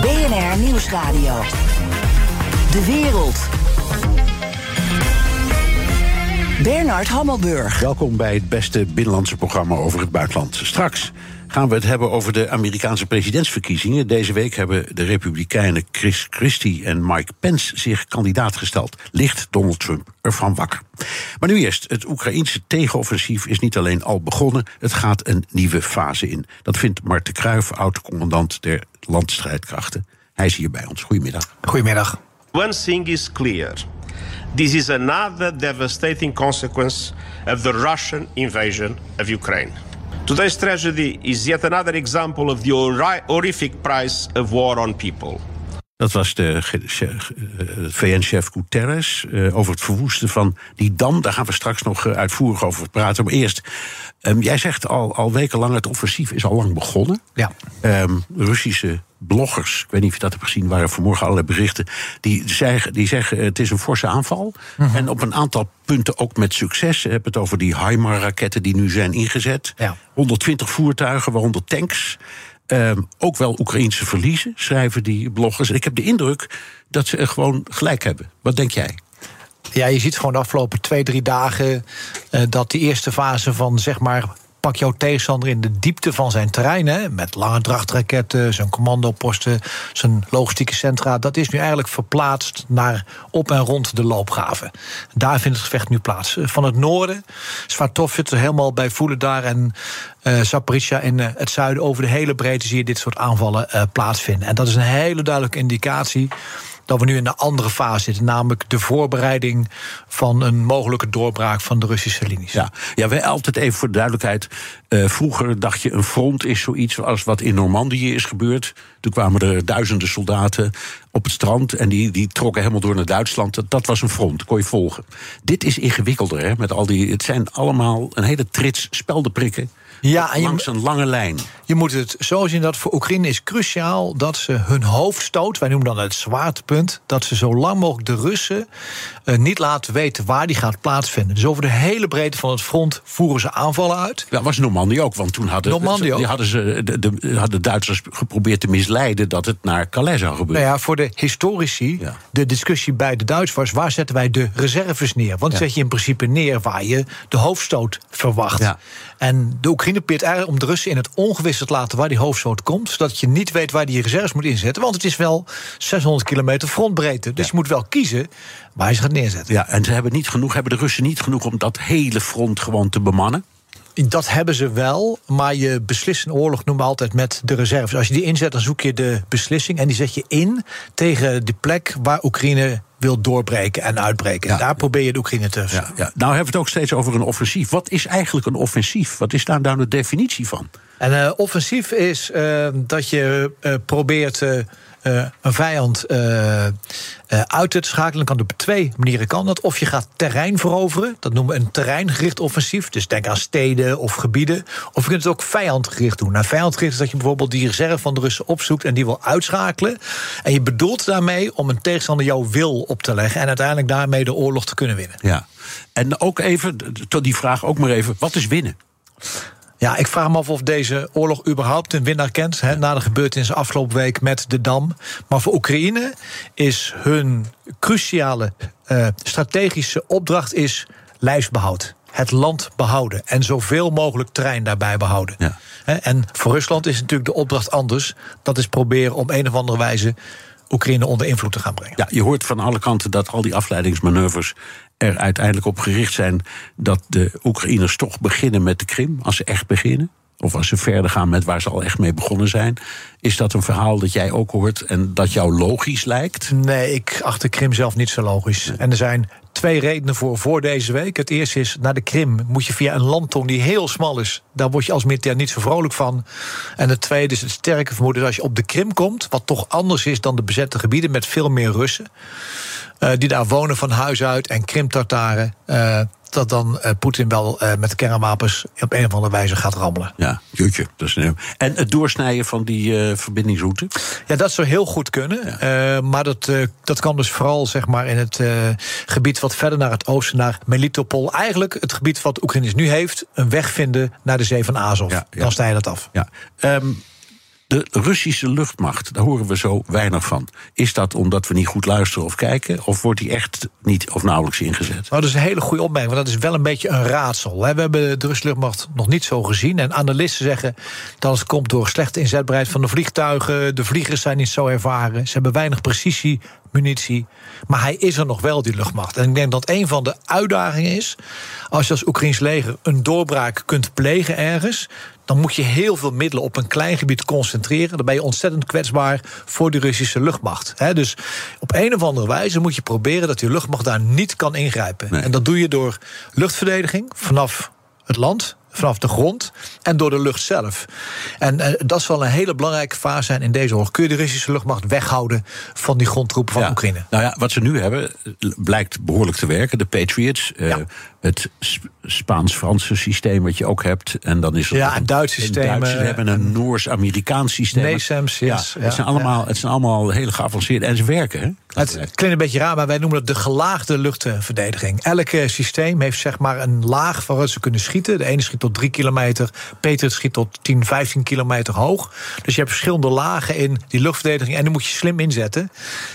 BNR Nieuwsradio. De wereld. Bernard Hammelburg. Welkom bij het beste binnenlandse programma over het buitenland. Straks gaan we het hebben over de Amerikaanse presidentsverkiezingen. Deze week hebben de Republikeinen Chris Christie en Mike Pence zich kandidaat gesteld. Ligt Donald Trump ervan wakker? Maar nu eerst, het Oekraïense tegenoffensief is niet alleen al begonnen, het gaat een nieuwe fase in. Dat vindt Mart de Kruijf, oud-commandant der landstrijdkrachten. Hij is hier bij ons. Goedemiddag. Goedemiddag. One thing is clear. This is another devastating consequence of the Russian invasion of Ukraine. Today's tragedy is yet another example of the horrific price of war on people. Dat was de VN-chef Guterres uh, over het verwoesten van die dam. Daar gaan we straks nog uh, uitvoerig over praten. Maar eerst, um, jij zegt al, al wekenlang het offensief is al lang begonnen. Ja. Um, Russische bloggers, ik weet niet of je dat hebt gezien, waren vanmorgen allerlei berichten. Die zeggen, die zeggen het is een forse aanval. Mm -hmm. En op een aantal punten ook met succes. Je hebt het over die HIMAR-raketten die nu zijn ingezet. Ja. 120 voertuigen, waaronder tanks. Um, ook wel Oekraïnse verliezen, schrijven die bloggers. Ik heb de indruk dat ze er gewoon gelijk hebben. Wat denk jij? Ja, je ziet gewoon de afgelopen twee, drie dagen uh, dat die eerste fase van zeg maar pak jouw tegenstander in de diepte van zijn terrein. Hè, met lange drachtraketten, zijn commandoposten, zijn logistieke centra. Dat is nu eigenlijk verplaatst naar op en rond de loopgraven. Daar vindt het gevecht nu plaats. Van het noorden, Svatov zit er helemaal bij voelen daar. En uh, in uh, het zuiden, over de hele breedte zie je dit soort aanvallen uh, plaatsvinden. En dat is een hele duidelijke indicatie dat we nu in een andere fase zitten. Namelijk de voorbereiding van een mogelijke doorbraak van de Russische linies. Ja, ja wij altijd even voor de duidelijkheid. Uh, vroeger dacht je een front is zoiets als wat in Normandië is gebeurd. Toen kwamen er duizenden soldaten op het strand en die, die trokken helemaal door naar Duitsland. Dat, dat was een front, kon je volgen. Dit is ingewikkelder, hè, met al die. Het zijn allemaal een hele trits speldenprikken. Ja, en je, langs een lange lijn. Je moet het zo zien dat voor Oekraïne is cruciaal dat ze hun hoofdstoot, wij noemen dan het zwaartepunt, dat ze zo lang mogelijk de Russen uh, niet laten weten waar die gaat plaatsvinden. Dus over de hele breedte van het front voeren ze aanvallen uit. Ja, was Normandië ook, want toen hadden, Normandië die hadden ze de, de, hadden Duitsers geprobeerd te misleiden dat het naar Calais zou gebeuren. Nou ja, voor de historici, ja. de discussie bij de Duitsers was waar zetten wij de reserves neer? Want ja. zet je in principe neer waar je de hoofdstoot verwacht. Ja. En de Oekraïne probeert eigenlijk om de Russen in het ongewisse te laten waar die hoofdstoot komt, zodat je niet weet waar die reserves moet inzetten. Want het is wel 600 kilometer frontbreedte. Dus ja. je moet wel kiezen waar je ze gaat neerzetten. Ja, en ze hebben niet genoeg, hebben de Russen niet genoeg om dat hele front gewoon te bemannen? Dat hebben ze wel, maar je beslist een oorlog noemen we altijd met de reserves. Als je die inzet, dan zoek je de beslissing en die zet je in tegen de plek waar Oekraïne wil doorbreken en uitbreken. Ja. Daar probeer je de Oekraïne te... Ja, ja. Nou hebben we het ook steeds over een offensief. Wat is eigenlijk een offensief? Wat is daar nou de definitie van? En uh, offensief is uh, dat je uh, probeert uh, een vijand uh, uit te schakelen. Kan op twee manieren kan dat. Of je gaat terrein veroveren. Dat noemen we een terreingericht offensief. Dus denk aan steden of gebieden. Of je kunt het ook vijandgericht doen. Nou, vijandgericht is dat je bijvoorbeeld die reserve van de Russen opzoekt en die wil uitschakelen. En je bedoelt daarmee om een tegenstander jouw wil op te leggen. En uiteindelijk daarmee de oorlog te kunnen winnen. Ja. En ook even, tot die vraag ook maar even: wat is winnen? Ja, ik vraag me af of deze oorlog überhaupt een winnaar kent. Hè, na de gebeurtenissen afgelopen week met de Dam. Maar voor Oekraïne is hun cruciale uh, strategische opdracht is lijfsbehoud. Het land behouden en zoveel mogelijk terrein daarbij behouden. Ja. En voor Rusland is natuurlijk de opdracht anders. Dat is proberen op een of andere wijze Oekraïne onder invloed te gaan brengen. Ja, je hoort van alle kanten dat al die afleidingsmanoeuvres er uiteindelijk op gericht zijn dat de Oekraïners toch beginnen met de Krim, als ze echt beginnen. Of als ze verder gaan met waar ze al echt mee begonnen zijn. Is dat een verhaal dat jij ook hoort en dat jou logisch lijkt? Nee, ik acht de Krim zelf niet zo logisch. Nee. En er zijn twee redenen voor voor deze week. Het eerste is, naar de Krim moet je via een landtong die heel smal is. Daar word je als militair niet zo vrolijk van. En het tweede is het sterke vermoeden dat als je op de Krim komt... wat toch anders is dan de bezette gebieden met veel meer Russen... Uh, die daar wonen van huis uit en Krim-Tartaren... Uh, dat dan uh, Poetin wel uh, met kernwapens op een of andere wijze gaat rammelen. Ja, jutje. Dat is een... En het doorsnijden van die uh, verbindingsroute? Ja, dat zou heel goed kunnen. Ja. maar dat, dat kan dus vooral zeg maar, in het gebied wat verder naar het oosten, naar Melitopol. Eigenlijk het gebied wat Oekraïne nu heeft, een weg vinden naar de zee van Azov. Ja, ja. Dan snij je dat af. Ja. Um, de Russische luchtmacht, daar horen we zo weinig van. Is dat omdat we niet goed luisteren of kijken? Of wordt die echt niet of nauwelijks ingezet? Nou, dat is een hele goede opmerking, want dat is wel een beetje een raadsel. We hebben de Russische luchtmacht nog niet zo gezien. En analisten zeggen dat het komt door slechte inzetbaarheid van de vliegtuigen. De vliegers zijn niet zo ervaren. Ze hebben weinig precisie, munitie. Maar hij is er nog wel, die luchtmacht. En ik denk dat een van de uitdagingen is... als je als Oekraïns leger een doorbraak kunt plegen ergens dan moet je heel veel middelen op een klein gebied concentreren. Dan ben je ontzettend kwetsbaar voor de Russische luchtmacht. dus op een of andere wijze moet je proberen dat die luchtmacht daar niet kan ingrijpen. En dat doe je door luchtverdediging vanaf het land vanaf de grond en door de lucht zelf. En uh, dat zal een hele belangrijke fase zijn in deze oorlog. Kun je de Russische luchtmacht weghouden van die grondtroepen van ja. Oekraïne? Nou ja, wat ze nu hebben blijkt behoorlijk te werken. De Patriots, ja. Het Spaans-Franse systeem wat je ook hebt. En dan is er ja, een Duits systeem. Ze hebben een Noors-Amerikaans systeem. NASAMS, yes. ja, het, zijn allemaal, het zijn allemaal hele geavanceerde... en ze werken, hè? Het klinkt een beetje raar, maar wij noemen het de gelaagde luchtverdediging. Elk systeem heeft zeg maar een laag waaruit ze kunnen schieten. De ene schiet tot 3 kilometer, Patriot schiet tot 10, 15 kilometer hoog. Dus je hebt verschillende lagen in die luchtverdediging... en die moet je slim inzetten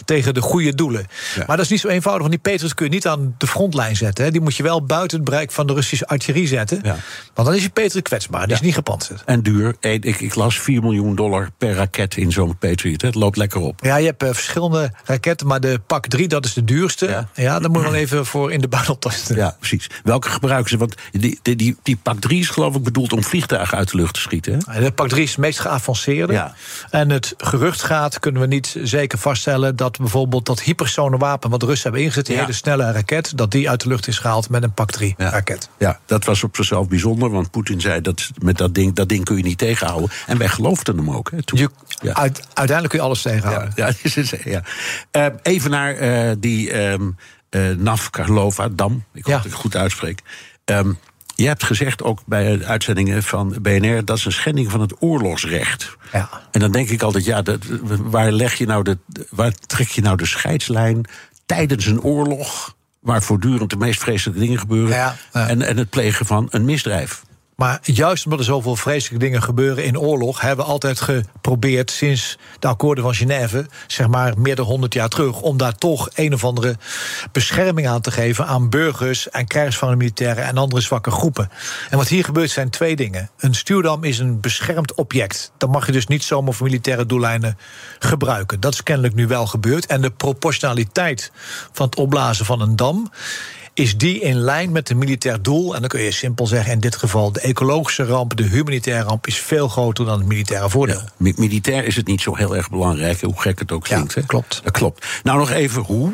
tegen de goede doelen. Ja. Maar dat is niet zo eenvoudig, want die Patriots kun je niet aan de frontlijn zetten. Hè. Die moet je wel buiten het bereik van de Russische artillerie zetten. Ja. Want dan is je Patriot kwetsbaar, die ja. is niet gepantserd. En duur, ik, ik, las 4 miljoen dollar per raket in zo'n Patriot. Het loopt lekker op. Ja, je hebt uh, verschillende raketten, maar de pak 3, dat is de duurste. Ja, ja daar moet je wel even voor in de baan optasten. Ja, precies. Welke gebruiken ze? Want die, die, die, die pak 3 is geloof ik bedoeld om vliegtuigen uit de lucht te schieten. Hè? De pak 3 is het meest geavanceerde. Ja. En het gerucht gaat, kunnen we niet zeker vaststellen... dat bijvoorbeeld dat hypersone wapen wat de Russen hebben ingezet... die hele snelle raket, dat die uit de lucht is gehaald met een pak 3 raket. Ja, dat was op zichzelf bijzonder, want Poetin zei... dat met dat ding, dat ding kun je niet tegenhouden. En wij geloofden hem ook. Hè, toen. Je, uit, uiteindelijk kun je alles tegenhouden. Ja, ja, ja. Uh, even naar uh, die um, uh, Navkarlova-dam. Ik hoop dat ik het goed uitspreek. Um, je hebt gezegd ook bij de uitzendingen van BNR dat is een schending van het oorlogsrecht. Ja. En dan denk ik altijd, ja, dat, waar leg je nou de, waar trek je nou de scheidslijn tijdens een oorlog, waar voortdurend de meest vreselijke dingen gebeuren, ja, ja. En, en het plegen van een misdrijf? Maar juist omdat er zoveel vreselijke dingen gebeuren in oorlog, hebben we altijd geprobeerd sinds de akkoorden van Genève, zeg maar meer dan 100 jaar terug, om daar toch een of andere bescherming aan te geven aan burgers en krijgsvangen militairen en andere zwakke groepen. En wat hier gebeurt zijn twee dingen. Een stuurdam is een beschermd object. Dat mag je dus niet zomaar voor militaire doeleinden gebruiken. Dat is kennelijk nu wel gebeurd. En de proportionaliteit van het opblazen van een dam is die in lijn met een militair doel? En dan kun je simpel zeggen, in dit geval de ecologische ramp, de humanitaire ramp, is veel groter dan het militaire voordeel. Ja, militair is het niet zo heel erg belangrijk, hoe gek het ook klinkt. Ja, klopt. Dat klopt. Nou, nog even hoe.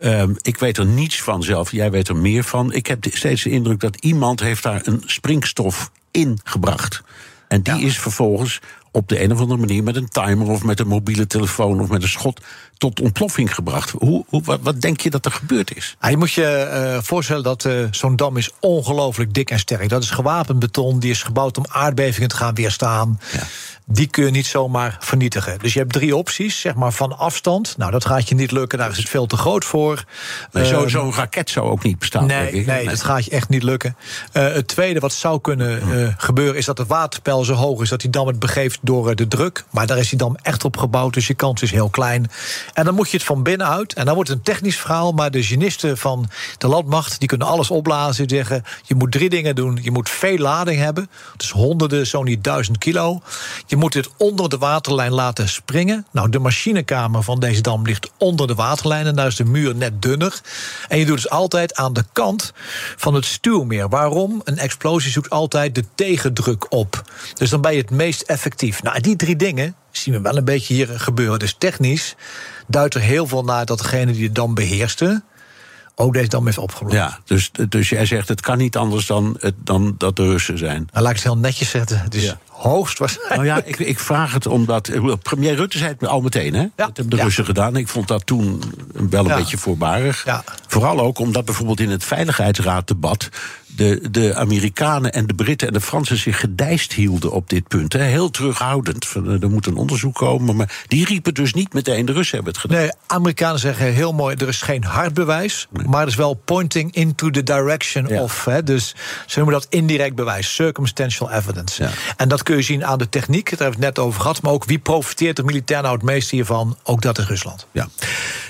Um, ik weet er niets van zelf, jij weet er meer van. Ik heb steeds de indruk dat iemand heeft daar een springstof in gebracht. En die ja. is vervolgens op de een of andere manier met een timer of met een mobiele telefoon of met een schot tot ontploffing gebracht. Hoe, hoe wat, wat, denk je dat er gebeurd is? Ja, je moet je uh, voorstellen dat uh, zo'n dam is ongelooflijk dik en sterk. Dat is gewapend beton, die is gebouwd om aardbevingen te gaan weerstaan. Ja die kun je niet zomaar vernietigen. Dus je hebt drie opties, zeg maar van afstand. Nou, dat gaat je niet lukken, daar is het veel te groot voor. Nee, Zo'n zo raket zou ook niet bestaan. Nee, nee, nee, dat gaat je echt niet lukken. Uh, het tweede wat zou kunnen uh, gebeuren... is dat het waterpeil zo hoog is dat die dam het begeeft door uh, de druk. Maar daar is die dam echt op gebouwd, dus je kans is heel klein. En dan moet je het van binnenuit. En dan wordt het een technisch verhaal... maar de genisten van de landmacht die kunnen alles opblazen. Die zeggen, je moet drie dingen doen. Je moet veel lading hebben. Dus honderden, zo niet duizend kilo. Je moet het onder de waterlijn laten springen. Nou, de machinekamer van deze dam ligt onder de waterlijn... en daar is de muur net dunner. En je doet dus altijd aan de kant van het stuwmeer. Waarom? Een explosie zoekt altijd de tegendruk op. Dus dan ben je het meest effectief. Nou, die drie dingen zien we wel een beetje hier gebeuren. Dus technisch duidt er heel veel naar dat degene die de dam beheerste ook deze dam heeft opgelost. Ja, dus, dus jij zegt het kan niet anders dan, het- dan dat de Russen zijn. Nou, laat ik het heel netjes zetten. Het is Ja. hoogst waarschijnlijk. Nou ja, ik, ik vraag het omdat. Premier Rutte zei het al meteen, hè? Dat hebben de ja. Russen gedaan. Ik vond dat toen wel een beetje voorbarig. Vooral ook omdat bijvoorbeeld in het Veiligheidsraaddebat. De, de Amerikanen en de Britten en de Fransen zich gedijst hielden op dit punt. Hè? Heel terughoudend. Eh, er moet een onderzoek komen. Maar die riepen dus niet meteen: de Russen hebben het gedaan. Nee, Amerikanen zeggen heel mooi: er is geen hard bewijs, maar er is wel pointing into the direction Ja. of. Hè, dus ze noemen dat indirect bewijs, circumstantial evidence. Ja. En dat kun je zien aan de techniek, daar hebben we het net over gehad. Maar ook wie profiteert er militair nou het meest hiervan? Ook dat is Rusland. Ja.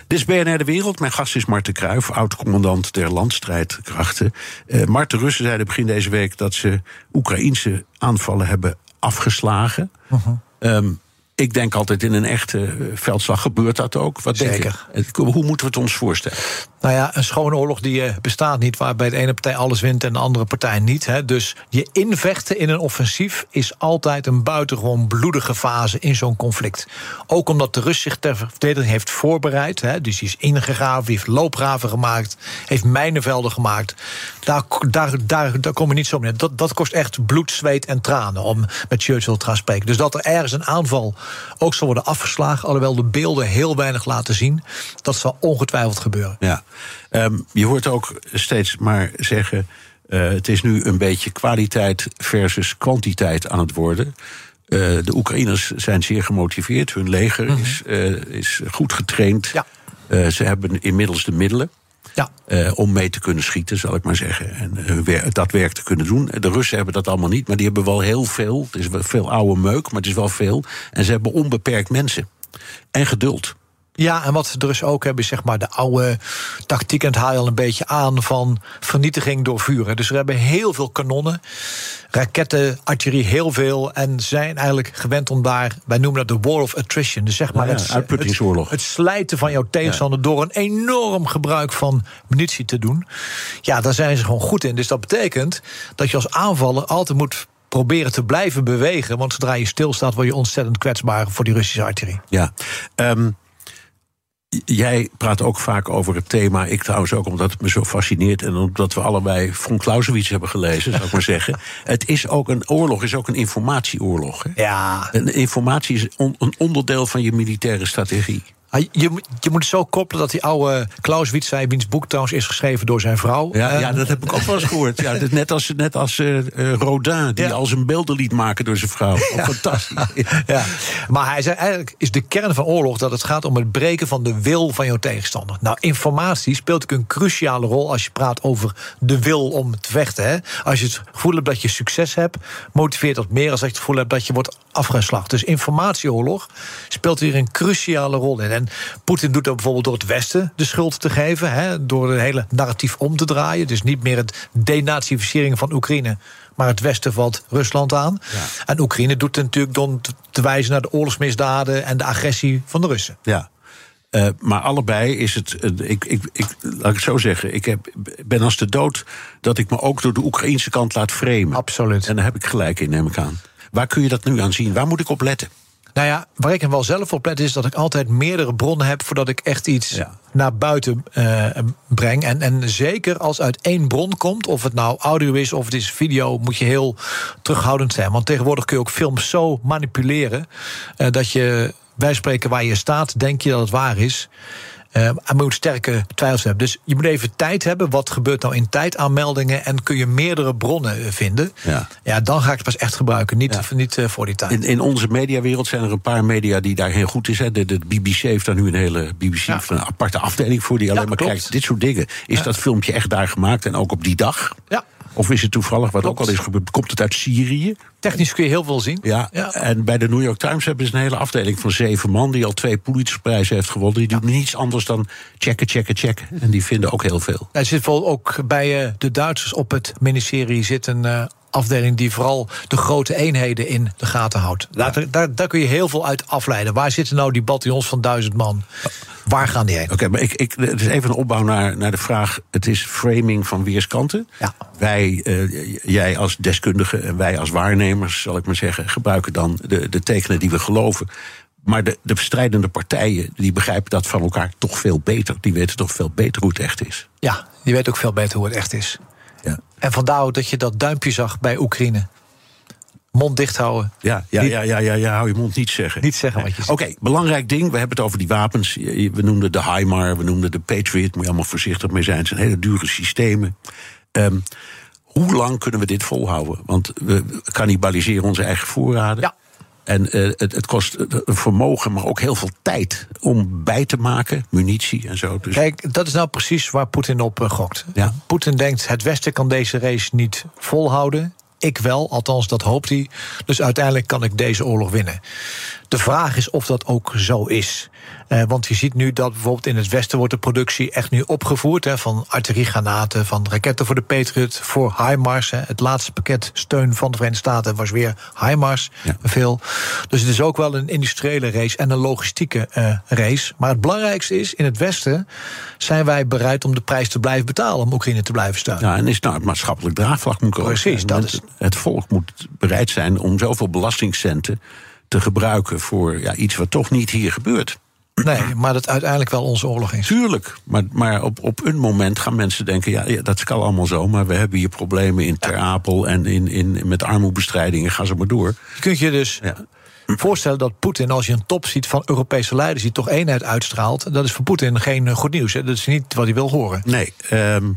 Dit is BNR De Wereld. Mijn gast is Marten Kruijf, oud-commandant der landstrijdkrachten. Eh Mart, de Russen zeiden begin deze week dat ze Oekraïnse aanvallen hebben afgeslagen. Mhm. Ehm, ik denk altijd in een echte eh, veldslag gebeurt dat ook. Wat denk Zeker. je? Het- Hoe moeten we het ons voorstellen? Nou ja, een schone oorlog die eh, bestaat niet, waarbij de ene partij alles wint en de andere partij niet. Hè. Dus je invechten in een offensief is altijd een buitengewoon bloedige fase in zo'n conflict. Ook omdat de Rus zich ter verdediging heeft voorbereid. Hè. Dus die is ingegraven, heeft loopgraven gemaakt, heeft mijnenvelden gemaakt. Daar, daar, daar, daar kom je niet zo mee. Dat, dat kost echt bloed, zweet en tranen om met Churchill te gaan spreken. Dus dat er ergens een aanval ook zal worden afgeslagen, alhoewel de beelden heel weinig laten zien, dat zal ongetwijfeld gebeuren. Ja. Ehm, je hoort ook steeds maar zeggen. eh, het is nu een beetje kwaliteit versus kwantiteit aan het worden. Eh, de Oekraïners zijn zeer gemotiveerd. Hun leger is, eh, is goed getraind. Mhm. Ja. Ze hebben inmiddels de middelen. Ja. om mee te kunnen schieten, zal ik maar zeggen. En wer- dat werk te kunnen doen. De Russen hebben dat allemaal niet, maar die hebben wel heel veel. Het is wel veel oude meuk, maar het is wel veel. En ze hebben onbeperkt mensen. En geduld. Ja, en wat de Russen ook hebben, is zeg maar de oude tactiek. En het haal je al een beetje aan van vernietiging door vuren. Dus we hebben heel veel kanonnen, raketten, artillerie, heel veel. En zijn eigenlijk gewend om daar, wij noemen dat de war of attrition. Dus zeg maar ja, het, uitputtingsoorlog. Het, het slijten van jouw tegenstander door een enorm gebruik van munitie te doen. Ja, daar zijn ze gewoon goed in. Dus dat betekent dat je als aanvaller altijd moet proberen te blijven bewegen. Want zodra je stilstaat, word je ontzettend kwetsbaar voor die Russische artillerie. Ja. Ehm, jij praat ook vaak over het thema. Ik trouwens ook, omdat het me zo fascineert. En omdat we allebei von Clausewitz hebben gelezen, zou ik maar zeggen. Het is ook een oorlog, is ook een informatieoorlog. Hè? Ja, En informatie is on- een onderdeel van je militaire strategie. Ah, Je, moet- je moet het zo koppelen dat die oude Clausewitz zei... wiens boek trouwens is geschreven door zijn vrouw. Ja, Eh, ja dat heb ik ook wel eens gehoord. Ja, net als, net als eh, eh, Rodin, die Ja. al zijn beelden liet maken door zijn vrouw. Fantastisch. ja. Maar hij zei eigenlijk is de kern van oorlog dat het gaat om het breken van de wil van jouw tegenstander. Nou, informatie speelt ook een cruciale rol als je praat over de wil om te vechten. Hè. Als je het gevoel hebt dat je succes hebt, motiveert dat meer als dat je het gevoel hebt dat je wordt afgeslacht. Dus informatieoorlog speelt hier een cruciale rol in. En Poetin doet dat bijvoorbeeld door het Westen de schuld te geven, hè, door het hele narratief om te draaien. Dus niet meer het denazificering van Oekraïne, maar het Westen valt Rusland aan. En Oekraïne doet het natuurlijk door te- te wijzen naar de oorlogsmisdaden en de agressie van de Russen. Ja. Eh, maar allebei is het. eh, ik, ik, ik, laat ik het zo zeggen. Ik heb, ben als de dood dat ik me ook door de Oekraïnse kant laat framen. Absoluut. En daar heb ik gelijk in, neem ik aan. Waar kun je dat nu aan zien? Waar moet ik op letten? Nou ja, waar ik hem wel zelf op let is dat ik altijd meerdere bronnen heb voordat ik echt iets Ja. naar buiten eh, breng. En, en zeker als uit één bron komt, of het nou audio is of het is video, moet je heel terughoudend zijn. Want tegenwoordig kun je ook films zo manipuleren eh, dat je wij spreken waar je staat, denk je dat het waar is. En je moet sterke twijfels hebben. Dus je moet even tijd hebben. Wat gebeurt nou in tijdaanmeldingen? En kun je meerdere bronnen eh, vinden? Ja. Ja, dan ga ik het pas echt gebruiken. Niet, Ja. niet eh, voor die tijd. In, in onze mediawereld zijn er een paar media die daar heel goed is. Hè. De, de BBC heeft daar nu een hele BBC Ja. een aparte afdeling voor die alleen maar klopt. kijkt. Dit soort dingen. Is dat filmpje echt daar gemaakt en ook op die dag? Ja. Of is het toevallig, wat Klopt. ook al is gebeurd, komt het uit Syrië? Technisch kun je heel veel zien. Ja, en bij de New York Times hebben ze een hele afdeling van zeven man... die al twee Pulitzerprijzen heeft gewonnen. Die doen niets anders dan checken, checken, checken. En die vinden ook heel veel. Er zit bijvoorbeeld ook bij eh, de Duitsers op het ministerie zit een eh, afdeling die vooral de grote eenheden in de gaten houdt. Daar, daar, daar kun je heel veel uit afleiden. Waar zitten nou die bataljons van duizend man? Waar gaan die heen? Oké, maar ik, ik, het is even een opbouw naar, naar de vraag... het is framing van weerskanten. Ja. Wij, eh, jij als deskundige en wij als waarnemers, zal ik maar zeggen... gebruiken dan de, de tekenen die we geloven. Maar de, de strijdende partijen die begrijpen dat van elkaar toch veel beter. Die weten toch veel beter hoe het echt is. Ja, die weet ook veel beter hoe het echt is. En vandaar ook dat je dat duimpje zag bij Oekraïne. Mond dicht houden. Ja, ja, ja, ja, ja, ja, hou je mond niet zeggen. Niet zeggen wat je zegt. Oké, belangrijk ding. We hebben het over die wapens. We noemden de HIMAR, we noemden de Patriot. Moet je allemaal voorzichtig mee zijn. Het zijn hele dure systemen. Ehm, hoe lang kunnen we dit volhouden? Want we cannibaliseren onze eigen voorraden. Ja. En eh, het, het kost eh, vermogen, maar ook heel veel tijd om bij te maken. Munitie en zo. Dus Kijk, dat is nou precies waar Poetin op eh, gokt. Ja. Poetin denkt, het Westen kan deze race niet volhouden. Ik wel, althans dat hoopt hij. Dus uiteindelijk kan ik deze oorlog winnen. De vraag is of dat ook zo is. Eh, want je ziet nu dat bijvoorbeeld in het Westen wordt de productie echt nu opgevoerd. Hè, van artilleriegranaten, van raketten voor de Patriot, voor HIMARS. Hè. Het laatste pakket steun van de Verenigde Staten was weer HIMARS. Ja. Veel. Dus het is ook wel een industriële race en een logistieke eh, race. Maar het belangrijkste is, in het Westen zijn wij bereid om de prijs te blijven betalen om Oekraïne te blijven steunen. Ja, en is nou het maatschappelijk draagvlak moet komen. Precies, dat is- het volk moet bereid zijn om zoveel belastingcenten te gebruiken voor ja, iets wat toch niet hier gebeurt. Nee, maar dat uiteindelijk wel onze oorlog is. Tuurlijk, maar, maar op, op een moment gaan mensen denken... Ja, ja, dat kan allemaal zo, maar we hebben hier problemen in Ter Apel... en in, in, met armoebestrijding en ga zo maar door. Je kunt je dus Ja. voorstellen dat Poetin, als je een top ziet van Europese leiders die toch eenheid uitstraalt, dat is voor Poetin geen goed nieuws. Hè. Dat is niet wat hij wil horen. Nee, ehm,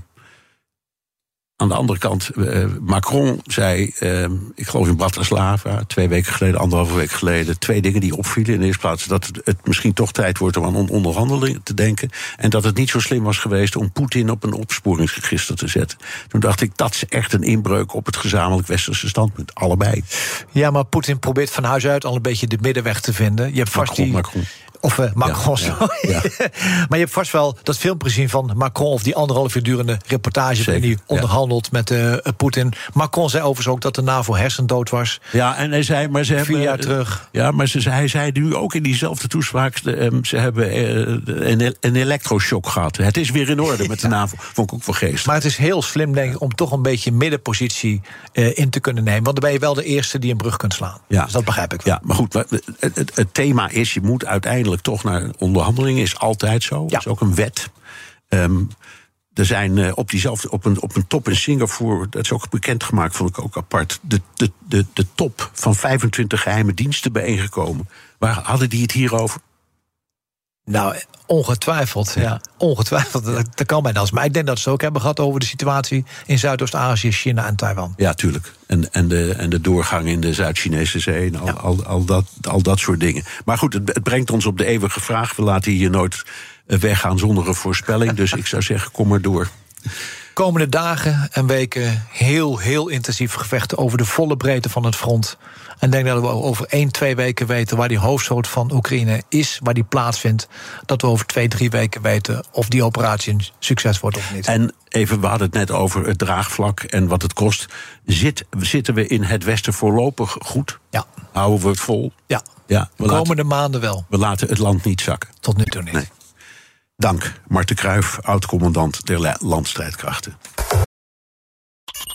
aan de andere kant, eh, Macron zei, ehm, ik geloof in Bratislava, twee weken geleden, anderhalve week geleden, twee dingen die opvielen. In de eerste plaats dat het, misschien toch tijd wordt om aan on- onderhandelingen te denken. En dat het niet zo slim was geweest om Poetin op een opsporingsregister te zetten. Toen dacht ik, dat is echt een inbreuk op het gezamenlijk westerse standpunt. Allebei. Ja, maar Poetin probeert van huis uit al een beetje de middenweg te vinden. Je hebt vast Macron, die. Macron. Of eh, Macron, Ja, ja, sorry. ja. maar je hebt vast wel dat filmpje gezien van Macron... of die anderhalf uur durende reportage... Waarin hij onderhandelt met eh, Poetin. Macron zei overigens ook dat de NAVO hersendood was. Ja, en hij zei, maar ze hebben. Vier jaar terug. Ja, maar ze, hij zei nu ook in diezelfde toespraak. de, ehm, ze hebben eh, een, een elektroshock gehad. Het is weer in orde met de NAVO. Vond ik ook wel geest. Maar het is heel slim, denk ik, om toch een beetje middenpositie eh, in te kunnen nemen. Want dan ben je wel de eerste die een brug kunt slaan. Ja. Dus dat begrijp ik wel. Ja, maar goed, het, het thema is: je moet uiteindelijk toch naar onderhandelingen. Is altijd zo. Dat is ook een wet. Ehm, er zijn eh, op, diezelfde, op, een, op een top in Singapore, dat is ook bekendgemaakt, vond ik ook apart. De, de, de, de top van 25 geheime diensten bijeengekomen. Waar hadden die het hier over? Nou, ongetwijfeld. Ja. Ongetwijfeld. Dat, dat kan bijna als. Maar ik denk dat ze het ook hebben gehad over de situatie in Zuidoost-Azië, China en Taiwan. Ja, tuurlijk. En, en, de, en de doorgang in de Zuid-Chinese zee en al, Ja. al, al, dat, al dat soort dingen. Maar goed, het, het brengt ons op de eeuwige vraag. We laten hier nooit eh, weggaan zonder een voorspelling. Dus ik zou zeggen, kom maar door. Komende dagen en weken heel, heel intensief gevechten over de volle breedte van het front. En denk dat we over één, twee weken weten waar die hoofdstoot van Oekraïne is, waar die plaatsvindt. Dat we over twee, drie weken weten of die operatie een succes wordt of niet. En even, we hadden het net over het draagvlak en wat het kost. Zit, zitten we in het Westen voorlopig goed? Ja, Houden we het vol? ja. Ja, we, laten, komende maanden wel. we laten het land niet zakken. Tot nu toe niet. Nee. Dank, Marten Kruijf, oud-commandant der la- landstrijdkrachten.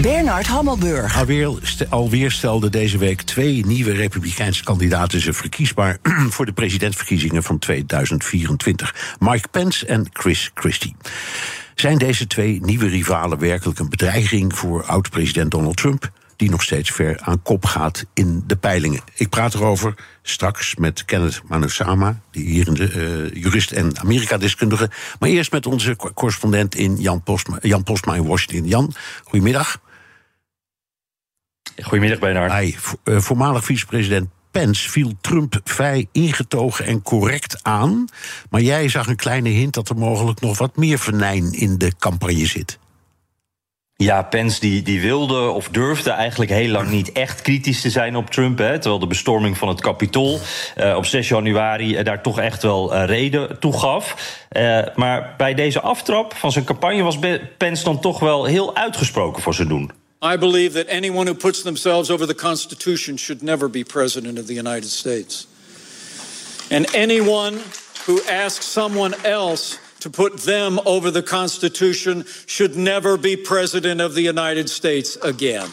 Bernard Hammelburg. Alweer, st- alweer stelden deze week twee nieuwe Republikeinse kandidaten zich verkiesbaar voor de presidentsverkiezingen van 2024. Mike Pence en Chris Christie. Zijn deze twee nieuwe rivalen werkelijk een bedreiging voor oud-president Donald Trump? Die nog steeds ver aan kop gaat in de peilingen. Ik praat erover straks met Kenneth Manusama, die hier in de, eh, jurist en Amerika-deskundige. Maar eerst met onze co- correspondent in Jan Postma, Jan Postma in Washington. Jan, goedemiddag. Goedemiddag, Bernard. Hij, eh, voormalig vicepresident Pence viel Trump vrij ingetogen en correct aan. Maar jij zag een kleine hint dat er mogelijk nog wat meer venijn in de campagne zit. Ja, Pence die, die wilde of durfde eigenlijk heel lang niet echt kritisch te zijn op Trump. Hè, terwijl de bestorming van het Capitool uh, op 6 januari uh, daar toch echt wel uh, reden toe gaf. maar bij deze aftrap van zijn campagne was Pence dan toch wel heel uitgesproken voor zijn doen. I believe that anyone who puts themselves over the Constitution should never be president of the United States. And anyone who asks someone else to put them over the Constitution should never be President of the United States again.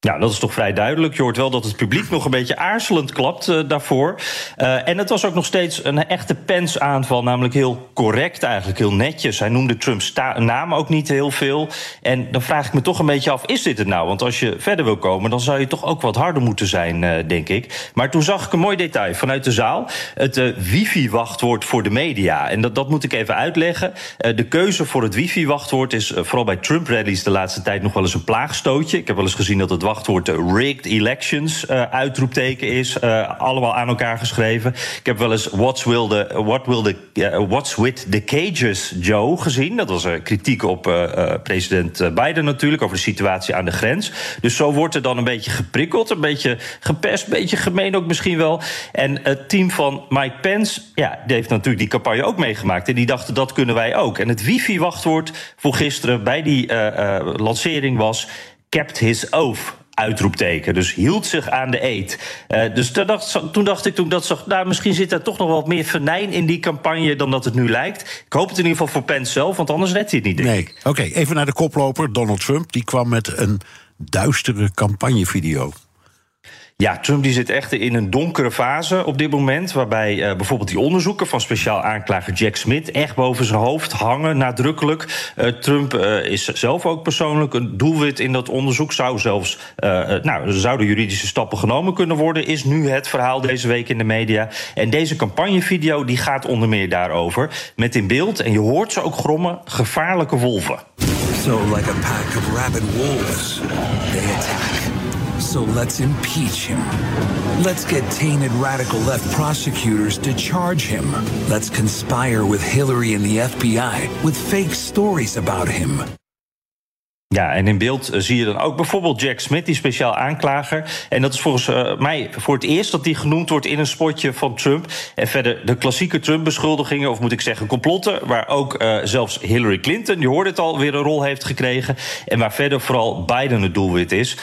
Ja, dat is toch vrij duidelijk. Je hoort wel dat het publiek nog een beetje aarzelend klapt uh, daarvoor. Uh, en het was ook nog steeds een echte Pence-aanval, namelijk heel correct eigenlijk, heel netjes. Hij noemde Trumps naam ook niet heel veel. En dan vraag ik me toch een beetje af, is dit het nou? Want als je verder wil komen, dan zou je toch ook wat harder moeten zijn, uh, denk ik. Maar toen zag ik een mooi detail vanuit de zaal. Het wifi-wachtwoord voor de media. En dat, dat moet ik even uitleggen. de keuze voor het wifi-wachtwoord is vooral bij Trump-rallies de laatste tijd nog wel eens een plaagstootje. Ik heb wel eens gezien dat het wachtwoord rigged elections uh, uitroepteken is. Uh, allemaal aan elkaar geschreven. Ik heb wel eens What's, will the, what will the, what's with the cages, Joe, gezien. Dat was een kritiek op president Biden natuurlijk, over de situatie aan de grens. Dus zo wordt er dan een beetje geprikkeld, een beetje gepest, een beetje gemeen ook misschien wel. En het team van Mike Pence, ja, die heeft natuurlijk die campagne ook meegemaakt. En die dachten, dat kunnen wij ook. En het wifi-wachtwoord voor gisteren bij die lancering was kept his oath uitroepteken. Dus hield zich aan de eet. Uh, dus toen dacht, toen dacht ik, toen dat zag, nou, misschien zit er toch nog wat meer venijn in die campagne dan dat het nu lijkt. Ik hoop het in ieder geval voor Pence zelf, want anders redt hij het niet. Denk nee, oké. even naar de koploper, Donald Trump. Die kwam met een duistere campagnevideo. Ja, Trump die zit echt in een donkere fase op dit moment. Waarbij uh, bijvoorbeeld die onderzoeken van speciaal aanklager Jack Smith echt boven zijn hoofd hangen, nadrukkelijk. Uh, Trump uh, is zelf ook persoonlijk een doelwit in dat onderzoek. Zou zelfs, nou, zouden juridische stappen genomen kunnen worden, is nu het verhaal deze week in de media. En deze campagnevideo die gaat onder meer daarover. Met in beeld, en je hoort ze ook grommen, gevaarlijke wolven. So like a pack of rabid wolves, they attack. So let's impeach him. Let's get tainted radical left prosecutors to charge him. Let's conspire with Hillary and the FBI with fake stories about him. Ja, en in beeld zie je dan ook bijvoorbeeld Jack Smith, die speciaal aanklager. En dat is volgens uh, mij voor het eerst dat die genoemd wordt in een spotje van Trump. En verder de klassieke Trump-beschuldigingen, of moet ik zeggen complotten, waar ook uh, zelfs Hillary Clinton, je hoorde het al, weer een rol heeft gekregen. En waar verder vooral Biden het doelwit is.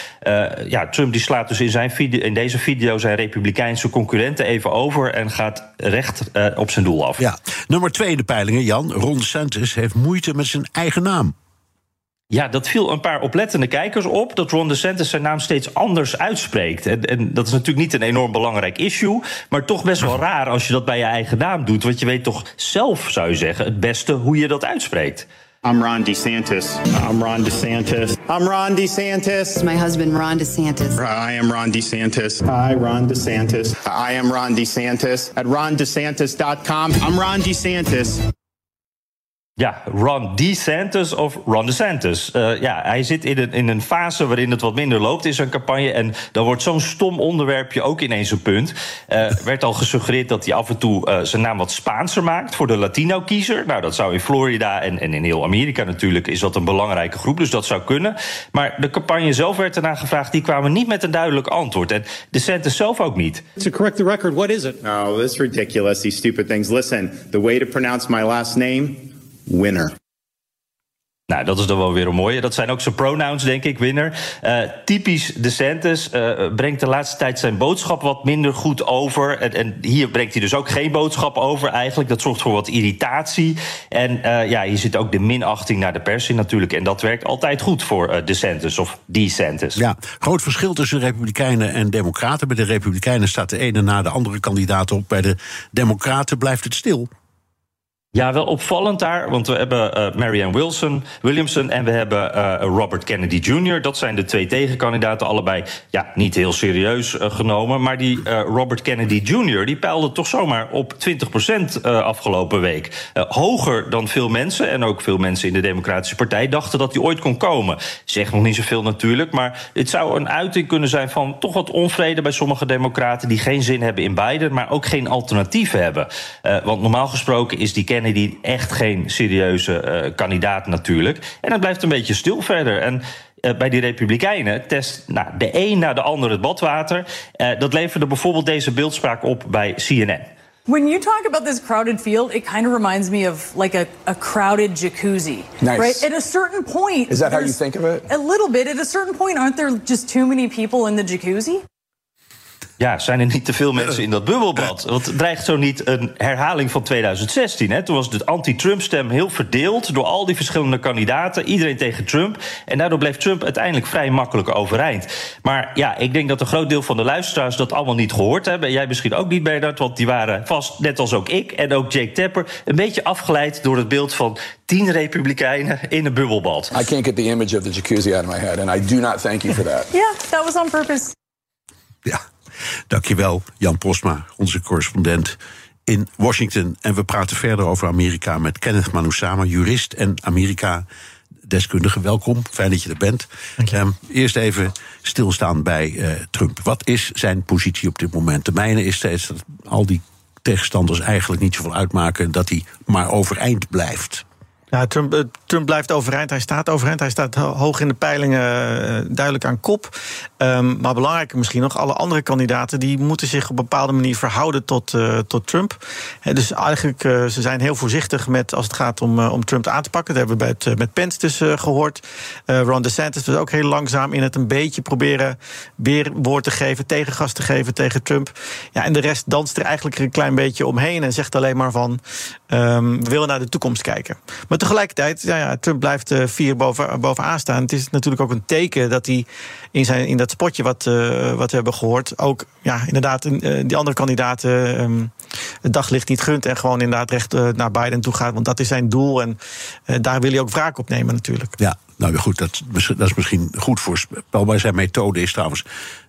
Ja, Trump die slaat dus in, zijn video, in deze video zijn republikeinse concurrenten even over en gaat recht op zijn doel af. Ja, nummer twee in de peilingen, Jan. Ron DeSantis heeft moeite met zijn eigen naam. Ja, dat viel een paar oplettende kijkers op. Dat Ron DeSantis zijn naam steeds anders uitspreekt. En, en, dat is natuurlijk niet een enorm belangrijk issue. Maar toch best wel raar als je dat bij je eigen naam doet. Want je weet toch zelf, zou je zeggen, het beste hoe je dat uitspreekt. I'm Ron DeSantis. I'm Ron DeSantis. I'm Ron DeSantis. My husband, Ron DeSantis. I am Ron DeSantis. Hi, Ron DeSantis. I am Ron DeSantis. At rondesantis.com. I'm Ron DeSantis. Ja, Ron DeSantis of Ron DeSantis. Uh, ja, hij zit in een, in een fase waarin het wat minder loopt in zijn campagne. En dan wordt zo'n stom onderwerpje ook ineens een punt. Uh, werd al gesuggereerd dat hij af en toe uh, zijn naam wat Spaanser maakt voor de Latino-kiezer. Nou, dat zou in Florida en, en in heel Amerika natuurlijk is dat een belangrijke groep, dus dat zou kunnen. Maar de campagne zelf werd ernaar gevraagd, die kwamen niet met een duidelijk antwoord. En DeSantis zelf ook niet. To correct the record, what is it? Oh, this is ridiculous, these stupid things. Listen, the way to pronounce my last name winner. Nou, dat is dan wel weer een mooie. Dat zijn ook zijn pronouns, denk ik, winner. Uh, typisch DeSantis uh, brengt de laatste tijd zijn boodschap wat minder goed over. En, en, hier brengt hij dus ook geen boodschap over eigenlijk. Dat zorgt voor wat irritatie. En uh, ja, hier zit ook de minachting naar de pers in natuurlijk. En dat werkt altijd goed voor DeSantis of DeSantis. Ja, groot verschil tussen Republikeinen en Democraten. Bij de Republikeinen staat de ene na de andere kandidaat op. Bij de Democraten blijft het stil. Ja, wel opvallend daar, want we hebben uh, Marianne Wilson, Williamson en we hebben uh, Robert Kennedy Jr. Dat zijn de twee tegenkandidaten, allebei ja, niet heel serieus uh, genomen. Maar die Robert Kennedy Jr. die peilde toch zomaar op 20% afgelopen week. hoger dan veel mensen en ook veel mensen in de Democratische Partij dachten dat hij ooit kon komen. Zegt nog niet zoveel natuurlijk, maar het zou een uiting kunnen zijn van toch wat onvrede bij sommige Democraten die geen zin hebben in Biden, maar ook geen alternatief hebben. want normaal gesproken is die Kennedy Kennedy echt geen serieuze uh, kandidaat natuurlijk. En het blijft een beetje stil verder. En uh, bij die Republikeinen test nou, de een na de ander het badwater. Uh, dat leverde bijvoorbeeld deze beeldspraak op bij CNN. When you talk about this crowded field, it kind of reminds me of like a, a crowded jacuzzi. Nice. Right? At a certain point. Is that how you think of it? A little bit. At a certain point, aren't there just too many people in the jacuzzi? Ja, zijn er niet te veel mensen in dat bubbelbad? Want het dreigt zo niet een herhaling van 2016. Hè? Toen was de anti-Trump-stem heel verdeeld door al die verschillende kandidaten. Iedereen tegen Trump. En daardoor bleef Trump uiteindelijk vrij makkelijk overeind. Maar ja, ik denk dat een groot deel van de luisteraars dat allemaal niet gehoord hebben. Jij misschien ook niet, Bernard, want die waren vast, net als ook ik en ook Jake Tapper, een beetje afgeleid door het beeld van tien republikeinen in een bubbelbad. I can't get the image of the jacuzzi out of my head, and I do not thank you for that. Yeah, that was on purpose. Ja. Dankjewel, Jan Posma, onze correspondent in Washington. En we praten verder over Amerika met Kenneth Manusama, jurist en Amerika-deskundige. Welkom, fijn dat je er bent. Um, eerst even stilstaan bij uh, Trump. Wat is zijn positie op dit moment? De mijne is steeds dat al die tegenstanders eigenlijk niet zoveel uitmaken... dat hij maar overeind blijft. Ja, Trump, eh, Trump, blijft overeind. Hij staat overeind. Hij staat hoog in de peilingen, uh, duidelijk aan kop. Um, maar belangrijker misschien nog, alle andere kandidaten... die moeten zich op een bepaalde manier verhouden tot, uh, tot Trump. Dus eigenlijk, uh, ze zijn heel voorzichtig met als het gaat om, om Trump aan te pakken. Dat hebben we bij het, met Pence dus gehoord. Ron DeSantis was ook heel langzaam in het een beetje proberen... weer woord te geven, tegengas te geven tegen Trump. Ja, en de rest danst er eigenlijk een klein beetje omheen... en zegt alleen maar van, um, we willen naar de toekomst kijken. Maar tegelijkertijd, ja, ja, Trump blijft uh, vier boven, bovenaan staan. Het is natuurlijk ook een teken dat hij in, zijn, in dat spotje wat, uh, wat we hebben gehoord... ook ja, inderdaad uh, die andere kandidaten um, het daglicht niet gunt... en gewoon inderdaad recht naar Biden toe gaat. Want dat is zijn doel en daar wil hij ook wraak op nemen natuurlijk. Ja, nou goed, dat, dat is misschien goed voorspelbaar. Zijn methode is trouwens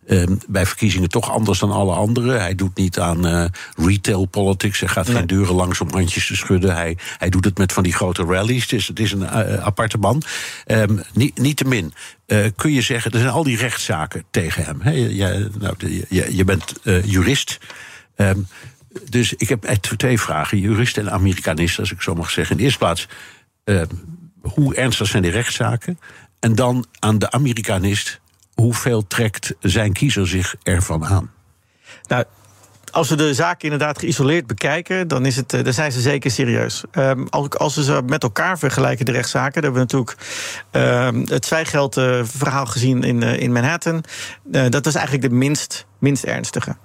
uh, bij verkiezingen toch anders dan alle anderen. Hij doet niet aan uh, retail politics. Hij gaat nee. geen deuren langs om handjes te schudden. Hij, hij doet het met van die grote rallies. Het is, het is een uh, aparte man. Um, niet, niettemin kun je zeggen, er zijn al die rechtszaken tegen hem. He, je, nou, je, je, bent jurist. Um, dus ik heb twee vragen. Jurist en Amerikanist, als ik zo mag zeggen. In de eerste plaats hoe ernstig zijn die rechtszaken? En dan aan de Amerikanist, hoeveel trekt zijn kiezer zich ervan aan? Nou, als we de zaken inderdaad geïsoleerd bekijken, dan, is het, dan zijn ze zeker serieus. Um, als we ze met elkaar vergelijken, de rechtszaken, dan hebben we natuurlijk um, het zwijgeldverhaal gezien in, uh, in Manhattan. Uh, dat was eigenlijk de minst minst ernstige.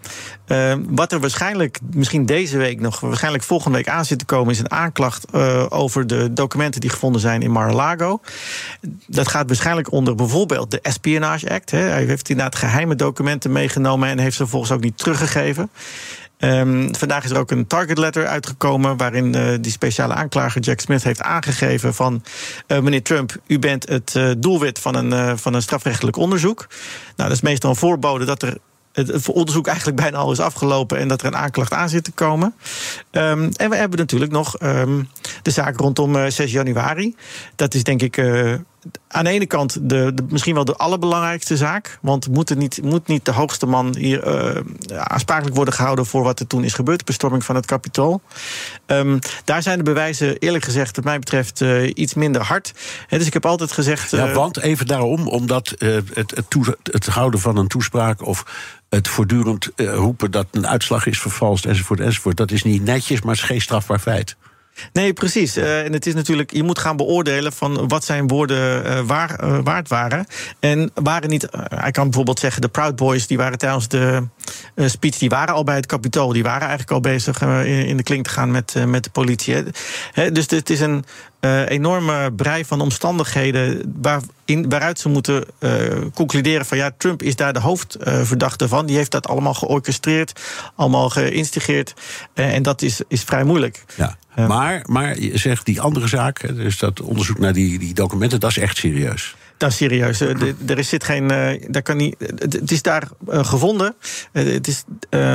Uh, wat er waarschijnlijk, misschien deze week nog, waarschijnlijk volgende week aan zit te komen, is een aanklacht uh, over de documenten die gevonden zijn in Mar-a-Lago. Dat gaat waarschijnlijk onder bijvoorbeeld de Espionage Act. Hè. Hij heeft inderdaad geheime documenten meegenomen en heeft ze vervolgens ook niet teruggegeven. Um, vandaag is er ook een target letter uitgekomen. waarin uh, die speciale aanklager Jack Smith heeft aangegeven: van uh, meneer Trump, u bent het uh, doelwit van een, van een strafrechtelijk onderzoek. Nou, dat is meestal een voorbode dat er het onderzoek eigenlijk bijna al is afgelopen en dat er een aanklacht aan zit te komen. Um, en we hebben natuurlijk nog um, de zaak rondom uh, 6 januari. Dat is denk ik uh, aan de ene kant de, de, misschien wel de allerbelangrijkste zaak. Want moet, er niet, moet niet de hoogste man hier uh, aansprakelijk worden gehouden voor wat er toen is gebeurd, de bestorming van het kapitool. Um, daar zijn de bewijzen, eerlijk gezegd, wat mij betreft, uh, iets minder hard. He, dus ik heb altijd gezegd. Ja, want even daarom, omdat het, het, het houden van een toespraak of het voortdurend roepen dat een uitslag is vervalst, enzovoort, enzovoort. Dat is niet netjes, maar het is geen strafbaar feit. Nee, precies. Uh, en het is natuurlijk, je moet gaan beoordelen van wat zijn woorden uh, waar, uh, waard waren. En waren niet, hij kan bijvoorbeeld zeggen, de Proud Boys, die waren tijdens de speech, die waren al bij het kapitool. Die waren eigenlijk al bezig in, in, de klink te gaan met, met de politie. Hè. Dus het is een enorme brei van omstandigheden waaruit ze moeten concluderen van ja, Trump is daar de hoofdverdachte van. Die heeft dat allemaal georchestreerd, allemaal geïnstigeerd. en dat is, is vrij moeilijk. Ja. Ja. Maar, maar je zegt die andere zaak, dus dat onderzoek naar die, die documenten, dat is echt serieus. Is serieus. Er is zit geen. Daar kan niet, het is daar gevonden. Het is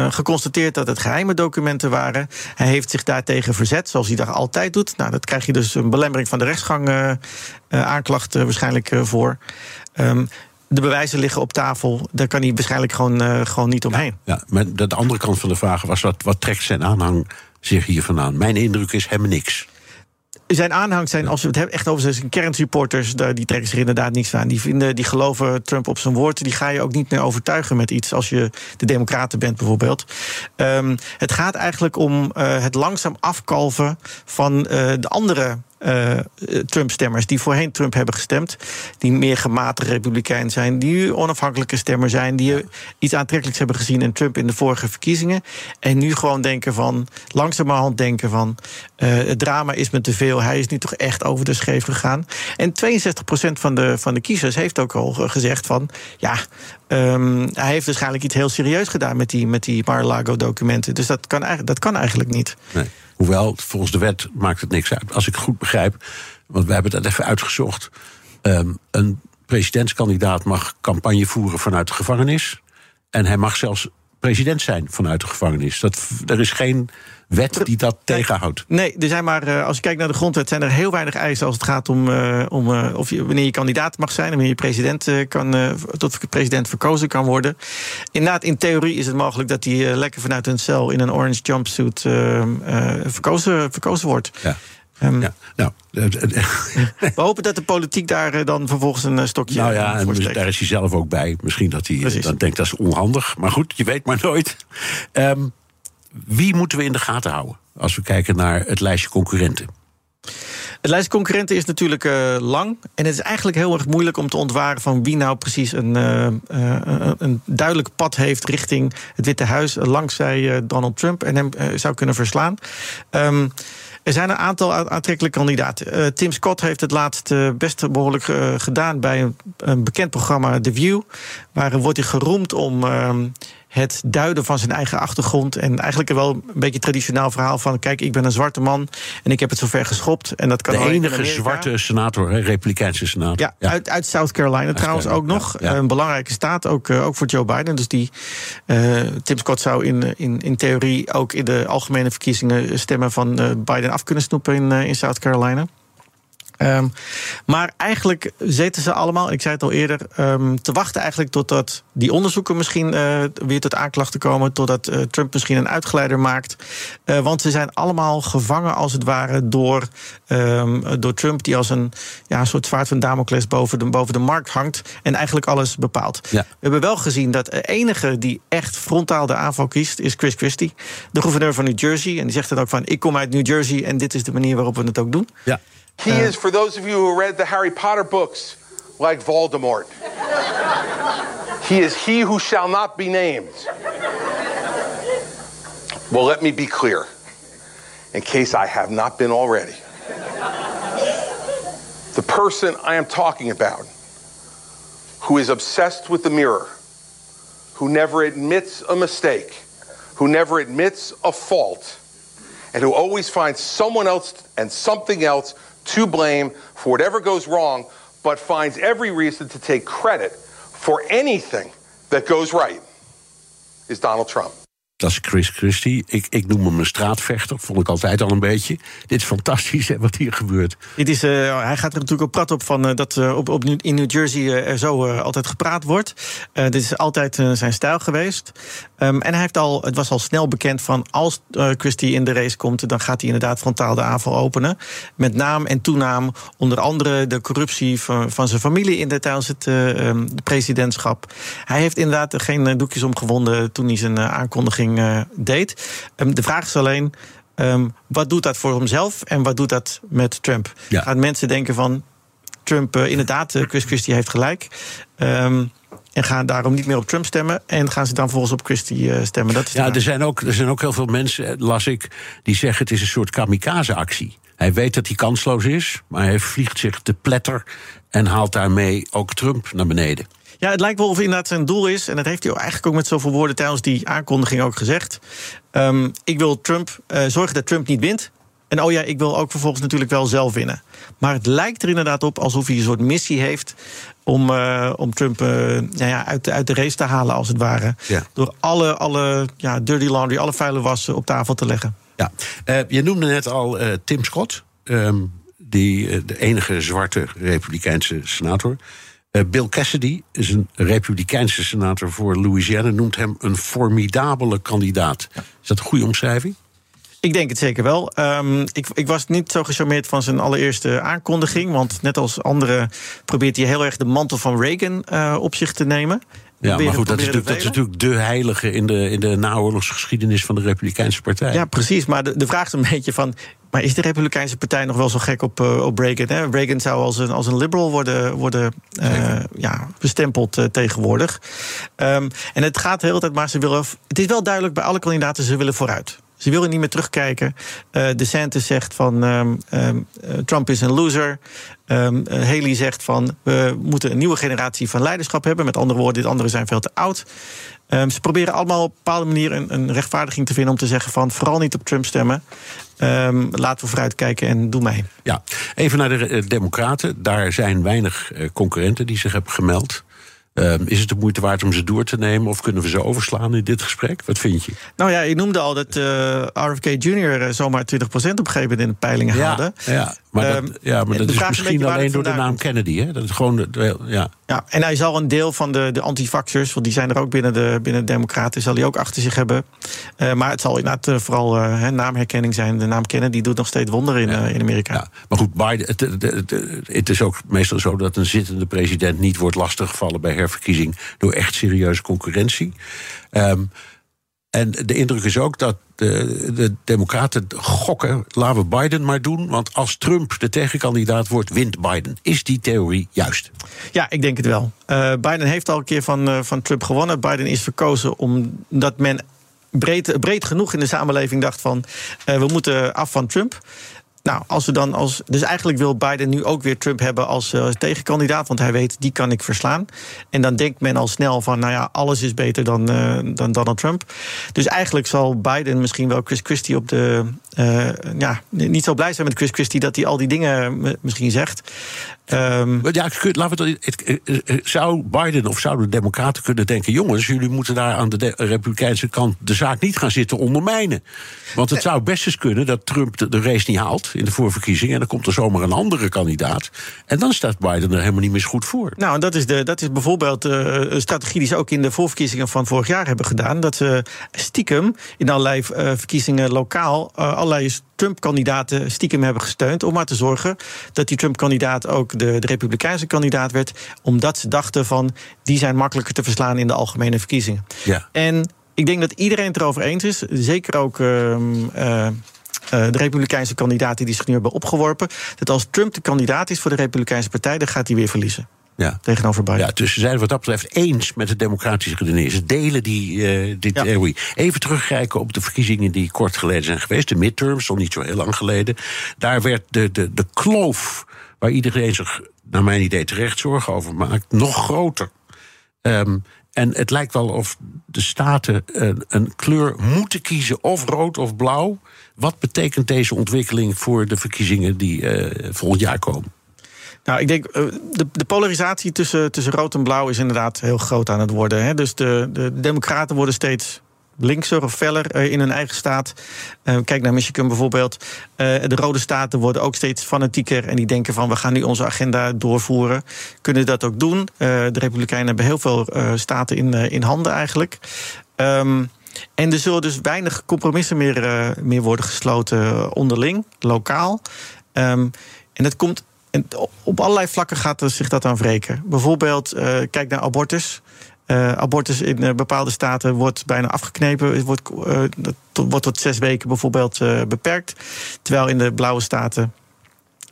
geconstateerd dat het geheime documenten waren. Hij heeft zich daartegen verzet, zoals hij dat altijd doet. Nou, dat krijg je dus een belemmering van de rechtsgang aanklacht waarschijnlijk voor. Um, de bewijzen liggen op tafel. Daar kan hij waarschijnlijk gewoon, gewoon niet omheen. Ja, maar de andere kant van de vraag was: wat, wat trekt zijn aanhang zich hier vandaan. Mijn indruk is helemaal niks. Zijn aanhang zijn, als we het echt over zijn kernsupporters, die trekken zich inderdaad niks aan. Die, vinden, die geloven Trump op zijn woord. Die ga je ook niet meer overtuigen met iets als je de Democraten bent, bijvoorbeeld. Ehm, het gaat eigenlijk om eh, het langzaam afkalven van eh, de andere. Eh, Trump-stemmers die voorheen Trump hebben gestemd, die meer gematigd republikein zijn, die nu onafhankelijke stemmer zijn, die iets aantrekkelijks hebben gezien in Trump in de vorige verkiezingen, en nu gewoon denken van, langzamerhand denken van, eh, het drama is me te veel, hij is nu toch echt over de scheef gegaan. En 62% van de, van de kiezers heeft ook al gezegd van, ja, ehm, hij heeft waarschijnlijk iets heel serieus gedaan met die, met die Mar-a-Lago-documenten. Dus dat kan, eigenlijk- dat kan eigenlijk niet. Nee. Hoewel, volgens de wet maakt het niks uit. Als ik goed begrijp, want we hebben dat even uitgezocht. ehm, een presidentskandidaat mag campagne voeren vanuit de gevangenis. En hij mag zelfs president zijn vanuit de gevangenis. Dat, er is geen wet die dat tegenhoudt. Nee, er zijn maar, eh, als je kijkt naar de grondwet, zijn er heel weinig eisen als het gaat om, eh, om eh, of je, wanneer je kandidaat mag zijn en wanneer je president kan, tot president verkozen kan worden. Inderdaad, in theorie is het mogelijk dat hij lekker vanuit een cel in een orange jumpsuit verkozen, verkozen wordt. Ja. Ehm, Ja, nou, We hopen dat de politiek daar dan vervolgens een stokje nou ja, en daar is hij zelf ook bij. Misschien dat hij Precies. dan denkt dat is onhandig. Maar goed, je weet maar nooit. Ehm, wie moeten we in de gaten houden als we kijken naar het lijstje concurrenten? Het lijst concurrenten is natuurlijk eh, lang. En het is eigenlijk heel erg moeilijk om te ontwaren van wie nou precies een, eh, eh, een duidelijk pad heeft richting het Witte Huis. Langzij Donald Trump en hem zou kunnen verslaan. Ehm, er zijn een aantal aantrekkelijke kandidaten. Tim Scott heeft het laatst best behoorlijk eh, gedaan bij een, bekend programma, The View. Waar wordt hij geroemd om ehm, het duiden van zijn eigen achtergrond. En eigenlijk wel een beetje traditioneel verhaal van... kijk, ik ben een zwarte man en ik heb het zover geschopt. En dat kan De enige zwarte senator, hè, Republikeinse senator. Ja, Uit, uit South Carolina trouwens ook nog. ja, ja. Een belangrijke staat, ook, eh, ook voor Joe Biden. Dus die, eh, Tim Scott zou in, in, in theorie ook in de algemene verkiezingen stemmen van eh, Biden af kunnen snoepen in, in South Carolina. Ehm, maar eigenlijk zitten ze allemaal, ik zei het al eerder, ehm, te wachten eigenlijk totdat die onderzoeken misschien eh, weer tot aanklachten komen, totdat eh, Trump misschien een uitgeleider maakt. Eh, want ze zijn allemaal gevangen als het ware door, ehm, door Trump, die als een ja, een soort zwaard van Damocles boven de, boven de markt hangt en eigenlijk alles bepaalt. Ja. We hebben wel gezien dat de enige die echt frontaal de aanval kiest, is Chris Christie, de gouverneur van New Jersey. En die zegt dan ook van: ik kom uit New Jersey en dit is de manier waarop we het ook doen. Ja. He uh-huh. is, for those of you who read the Harry Potter books, like Voldemort. he is he who shall not be named. Well, let me be clear, in case I have not been already. The person I am talking about, who is obsessed with the mirror, who never admits a mistake, who never admits a fault, and who always finds someone else and something else to blame for whatever goes wrong, but finds every reason to take credit for anything that goes right, is Donald Trump. Dat is Chris Christie. Ik, ik noem hem een straatvechter. Vond ik altijd al een beetje. Dit is fantastisch hè, wat hier gebeurt. Dit is, eh, hij gaat er natuurlijk ook prat op van eh, dat eh, op, in New Jersey er zo altijd gepraat wordt. Dit is altijd zijn stijl geweest. Ehm, en hij heeft al, het was al snel bekend van als Christie in de race komt, dan gaat hij inderdaad frontaal de aanval openen. Met naam en toenaam, onder andere de corruptie van, van zijn familie in de, tijdens het eh, ehm, presidentschap. Hij heeft inderdaad er geen doekjes om gewonden toen hij zijn eh, eh, deed. Ehm, de vraag is alleen. Ehm, wat doet dat voor hemzelf en wat doet dat met Trump? Ja. Gaan mensen denken van Trump, eh, inderdaad, eh, Chris Christie heeft gelijk. Ehm, en gaan daarom niet meer op Trump stemmen. En gaan ze dan volgens op Christie stemmen. Dat is Ja, er zijn, ook, er zijn ook heel veel mensen, las ik, die zeggen het is een soort kamikaze-actie. Hij weet dat hij kansloos is, maar hij vliegt zich te pletter en haalt daarmee ook Trump naar beneden. Ja, het lijkt wel of inderdaad zijn doel is. En dat heeft hij eigenlijk ook met zoveel woorden tijdens die aankondiging ook gezegd. Ehm, ik wil Trump uh, zorgen dat Trump niet wint. En oh ja, ik wil ook vervolgens natuurlijk wel zelf winnen. Maar het lijkt er inderdaad op alsof hij een soort missie heeft om, uh, om Trump uh, nou ja, uit, de, uit de race te halen, als het ware. Ja. Door alle, alle ja, dirty laundry, alle vuile wassen op tafel te leggen. Ja, uh, je noemde net al Tim Scott, um, die, de enige zwarte Republikeinse senator. Uh, Bill Cassidy is een Republikeinse senator voor Louisiana, noemt hem een formidabele kandidaat. Is dat een goede omschrijving? Ik denk het zeker wel. Um, ik, ik, was niet zo gecharmeerd van zijn allereerste aankondiging. Want net als anderen probeert hij heel erg de mantel van Reagan uh, op zich te nemen. Ja, maar goed, dat is, natuurlijk, dat is, natuurlijk, de heilige in de, in de naoorlogsgeschiedenis van de Republikeinse Partij. Ja, precies. Maar de, de vraag is een beetje van. Maar is de Republikeinse Partij nog wel zo gek op, uh, op Reagan? Hè? Reagan zou als een, als een liberal worden, worden uh, ja, bestempeld uh, tegenwoordig. Um, en het gaat de hele tijd, maar ze willen. Het is wel duidelijk bij alle kandidaten, ze willen vooruit. Ze willen niet meer terugkijken. Uh, DeSantis zegt van um, um, Trump is een loser. Um, Haley zegt van we moeten een nieuwe generatie van leiderschap hebben. Met andere woorden, dit andere zijn veel te oud. Um, ze proberen allemaal op een bepaalde manier een, een, rechtvaardiging te vinden om te zeggen van vooral niet op Trump stemmen. Um, laten we vooruitkijken en doe mee. Ja, even naar de Democraten. Daar zijn weinig concurrenten die zich hebben gemeld. Uh, is het de moeite waard om ze door te nemen of kunnen we ze overslaan in dit gesprek? Wat vind je? Nou ja, ik noemde al dat uh, RFK Jr. zomaar 20% op een gegeven moment in de peilingen ja, haalde. Ja, maar dat, um, ja, maar dat is misschien alleen door de naam Kennedy. Hè? Dat is gewoon de, ja. ja, en hij zal een deel van de, de antivaxers, want die zijn er ook binnen de, binnen de Democraten, zal hij ook achter zich hebben. Uh, maar het zal inderdaad vooral uh, naamherkenning zijn. De naam Kennedy doet nog steeds wonderen in, ja. in Amerika. Ja, maar goed, Biden, het, het, het, het, is ook meestal zo dat een zittende president niet wordt lastiggevallen bij herverkiezing door echt serieuze concurrentie. Um, en de indruk is ook dat de, de Democraten gokken. Laten we Biden maar doen. Want als Trump de tegenkandidaat wordt, wint Biden. Is die theorie juist? Ja, ik denk het wel. Uh, Biden heeft al een keer van, uh, van Trump gewonnen. Biden is verkozen omdat men breed, breed genoeg in de samenleving dacht van... Uh, we moeten af van Trump. Nou, als we dan als. Dus eigenlijk wil Biden nu ook weer Trump hebben als uh, tegenkandidaat. Want hij weet, die kan ik verslaan. En dan denkt men al snel van, nou ja, alles is beter dan, uh, dan Donald Trump. Dus eigenlijk zal Biden misschien wel Chris Christie op de. Uh, ja, niet zo blij zijn met Chris Christie dat hij al die dingen misschien zegt. Um, ja, laten we het, zou Biden of zouden de Democraten kunnen denken: jongens, jullie moeten daar aan de, de Republikeinse kant de zaak niet gaan zitten ondermijnen. Want het zou best eens kunnen dat Trump de, de race niet haalt in de voorverkiezingen. En dan komt er zomaar een andere kandidaat. En dan staat Biden er helemaal niet meer goed voor. Nou, dat is, de, dat is bijvoorbeeld uh, een strategie die ze ook in de voorverkiezingen van vorig jaar hebben gedaan. Dat ze stiekem in allerlei uh, verkiezingen lokaal uh, allerlei Trump-kandidaten stiekem hebben gesteund. Om maar te zorgen dat die Trump-kandidaat ook de, de Republikeinse kandidaat werd. Omdat ze dachten van die zijn makkelijker te verslaan in de algemene verkiezingen. Ja. En ik denk dat iedereen het erover eens is. Zeker ook. Uh, uh, de Republikeinse kandidaten die zich nu hebben opgeworpen. Dat als Trump de kandidaat is voor de Republikeinse Partij, dan gaat hij weer verliezen. Ja. Tegenover Biden. Ja, dus ze zijn wat dat betreft eens met de democratische redenering. Ze delen die, uh, die ja. theorie. Even terugkijken op de verkiezingen die kort geleden zijn geweest. De midterms, al niet zo heel lang geleden. Daar werd de, de, de kloof waar iedereen zich, naar mijn idee, terecht zorgen over maakt, nog groter. Um, en het lijkt wel of de staten een, een, kleur moeten kiezen, of rood of blauw. Wat betekent deze ontwikkeling voor de verkiezingen die uh, volgend jaar komen? Nou, ik denk, de, de polarisatie tussen, tussen rood en blauw is inderdaad heel groot aan het worden. Hè? Dus de, de democraten worden steeds linkser of feller in hun eigen staat. Uh, kijk naar Michigan bijvoorbeeld. De rode staten worden ook steeds fanatieker en die denken van we gaan nu onze agenda doorvoeren. Kunnen dat ook doen? De Republikeinen hebben heel veel staten in, in handen eigenlijk. Um, en er zullen dus weinig compromissen meer, meer worden gesloten onderling, lokaal. Um, en dat komt. En op allerlei vlakken gaat er zich dat aan wreken. Bijvoorbeeld, kijk naar abortus. Uh, abortus in uh, bepaalde staten wordt bijna afgeknepen. Wordt, uh, tot, wordt tot zes weken bijvoorbeeld beperkt. Terwijl in de blauwe staten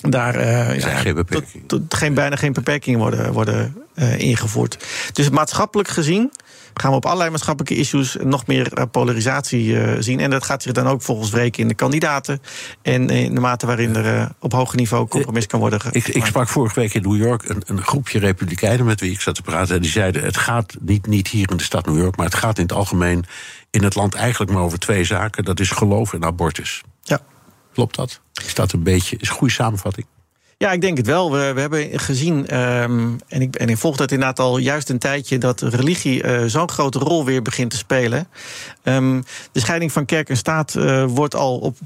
daar ja, geen, tot, tot geen, bijna geen beperkingen worden, worden ingevoerd. Dus maatschappelijk gezien gaan we op allerlei maatschappelijke issues nog meer polarisatie zien. En dat gaat zich dan ook volgens wreken in de kandidaten. En in de mate waarin er op hoger niveau compromis kan worden ik, ik, sprak vorige week in New York een, een, groepje republikeinen met wie ik zat te praten. En die zeiden: het gaat niet, niet hier in de stad New York, maar het gaat in het algemeen in het land eigenlijk maar over twee zaken: dat is geloof en abortus. Ja. Klopt dat? Is dat een beetje, is een goede samenvatting? Ja, ik denk het wel. We, we hebben gezien, ehm, en, ik, en ik volg dat inderdaad al juist een tijdje, dat religie eh, zo'n grote rol weer begint te spelen. Ehm, de scheiding van kerk en staat eh, wordt al op,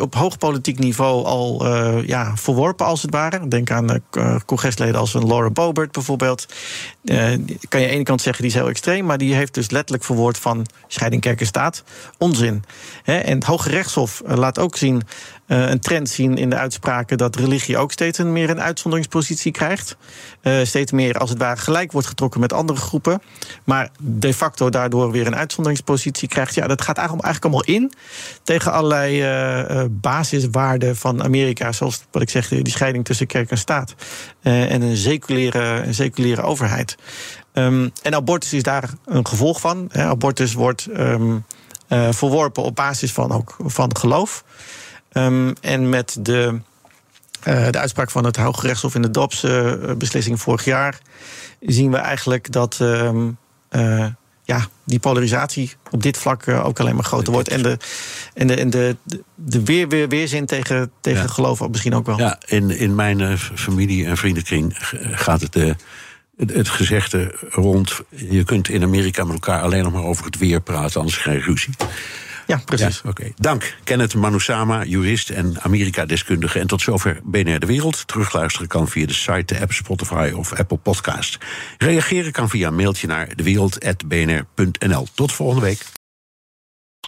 op hoog politiek niveau al eh, ja, verworpen, als het ware. Denk aan congresleden als een Laura Boebert bijvoorbeeld. kan je aan de ene kant zeggen die is heel extreem, maar die heeft dus letterlijk verwoord van scheiding kerk en staat. Onzin. en het Hoge Rechtshof laat ook zien een trend zien in de uitspraken dat religie ook steeds meer een uitzonderingspositie krijgt. Uh, steeds meer als het ware gelijk wordt getrokken met andere groepen. Maar de facto daardoor weer een uitzonderingspositie krijgt. Ja, dat gaat eigenlijk, allemaal in tegen allerlei uh, basiswaarden van Amerika. Zoals wat ik zeg, die scheiding tussen kerk en staat. en een seculiere, een seculiere overheid. Um, en abortus is daar een gevolg van. Hè. Abortus wordt um, verworpen op basis van, ook, van geloof. Um, en met de, uh, de uitspraak van het Hoge Rechtshof in de DOPS-beslissing uh, vorig jaar zien we eigenlijk dat um, uh, ja, die polarisatie op dit vlak ook alleen maar groter wordt. En de, en de, en de, de weer, weer, weerzin tegen, tegen ja. geloof misschien ook wel. Ja, in, in mijn familie- en vriendenkring gaat het. het, het gezegde rond. Je kunt in Amerika met elkaar alleen nog maar over het weer praten, anders krijg je ruzie. Ja, precies. Ja. Dank, Kenneth Manusama, jurist en Amerika-deskundige. En tot zover BNR De Wereld. Terugluisteren kan via de site, de app Spotify of Apple Podcast. Reageren kan via een mailtje naar dewereld.bnr.nl. Tot volgende week.